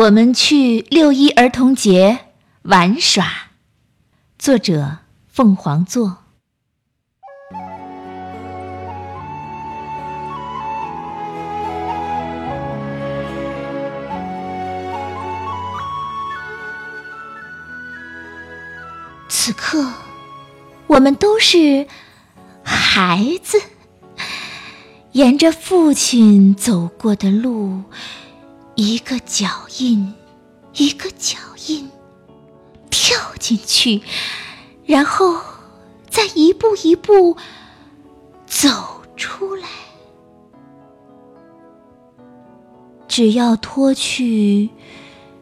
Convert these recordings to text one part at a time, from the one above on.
我们去六一儿童节玩耍。作者：凤凰座。此刻，我们都是孩子，沿着父亲走过的路。一个脚印，一个脚印，跳进去，然后再一步一步走出来。只要脱去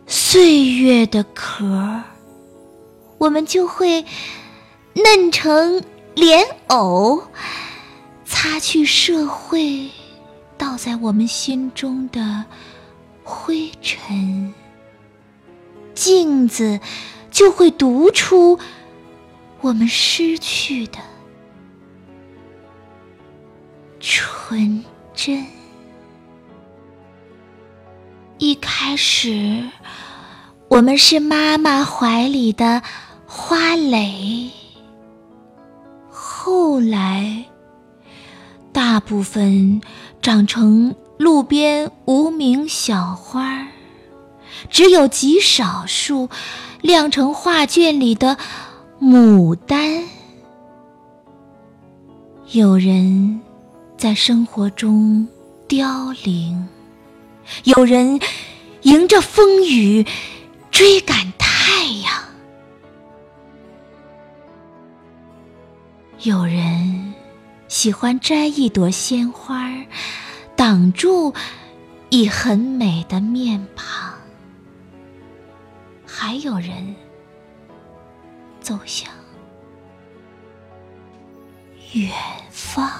岁月的壳，我们就会嫩成莲藕，擦去社会倒在我们心中的。灰尘，镜子就会读出我们失去的纯真。一开始，我们是妈妈怀里的花蕾，后来，大部分长成。路边无名小花，只有极少数亮成画卷里的牡丹。有人在生活中凋零，有人迎着风雨追赶太阳，有人喜欢摘一朵鲜花。挡住已很美的面庞，还有人走向远方，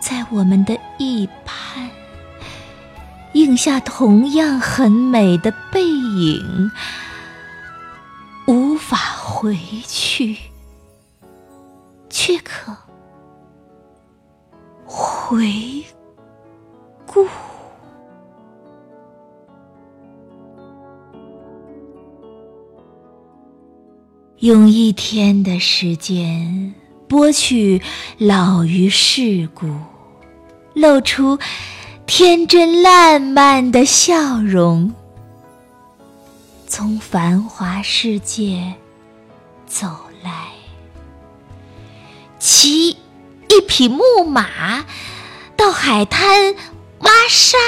在我们的一畔映下同样很美的背影，无法回去，却可。回顾，用一天的时间剥去老于世故，露出天真烂漫的笑容，从繁华世界走来，骑一匹木马。到海滩挖沙，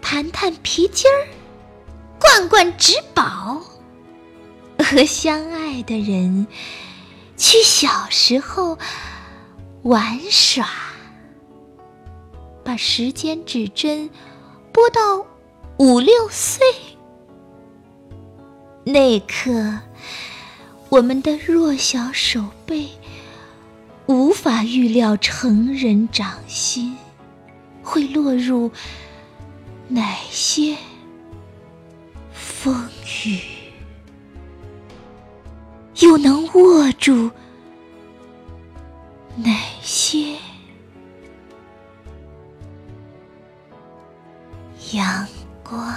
弹弹皮筋儿，灌灌纸宝，和相爱的人去小时候玩耍，把时间指针拨到五六岁，那刻我们的弱小手背。法预料成人掌心会落入哪些风雨，又能握住哪些阳光。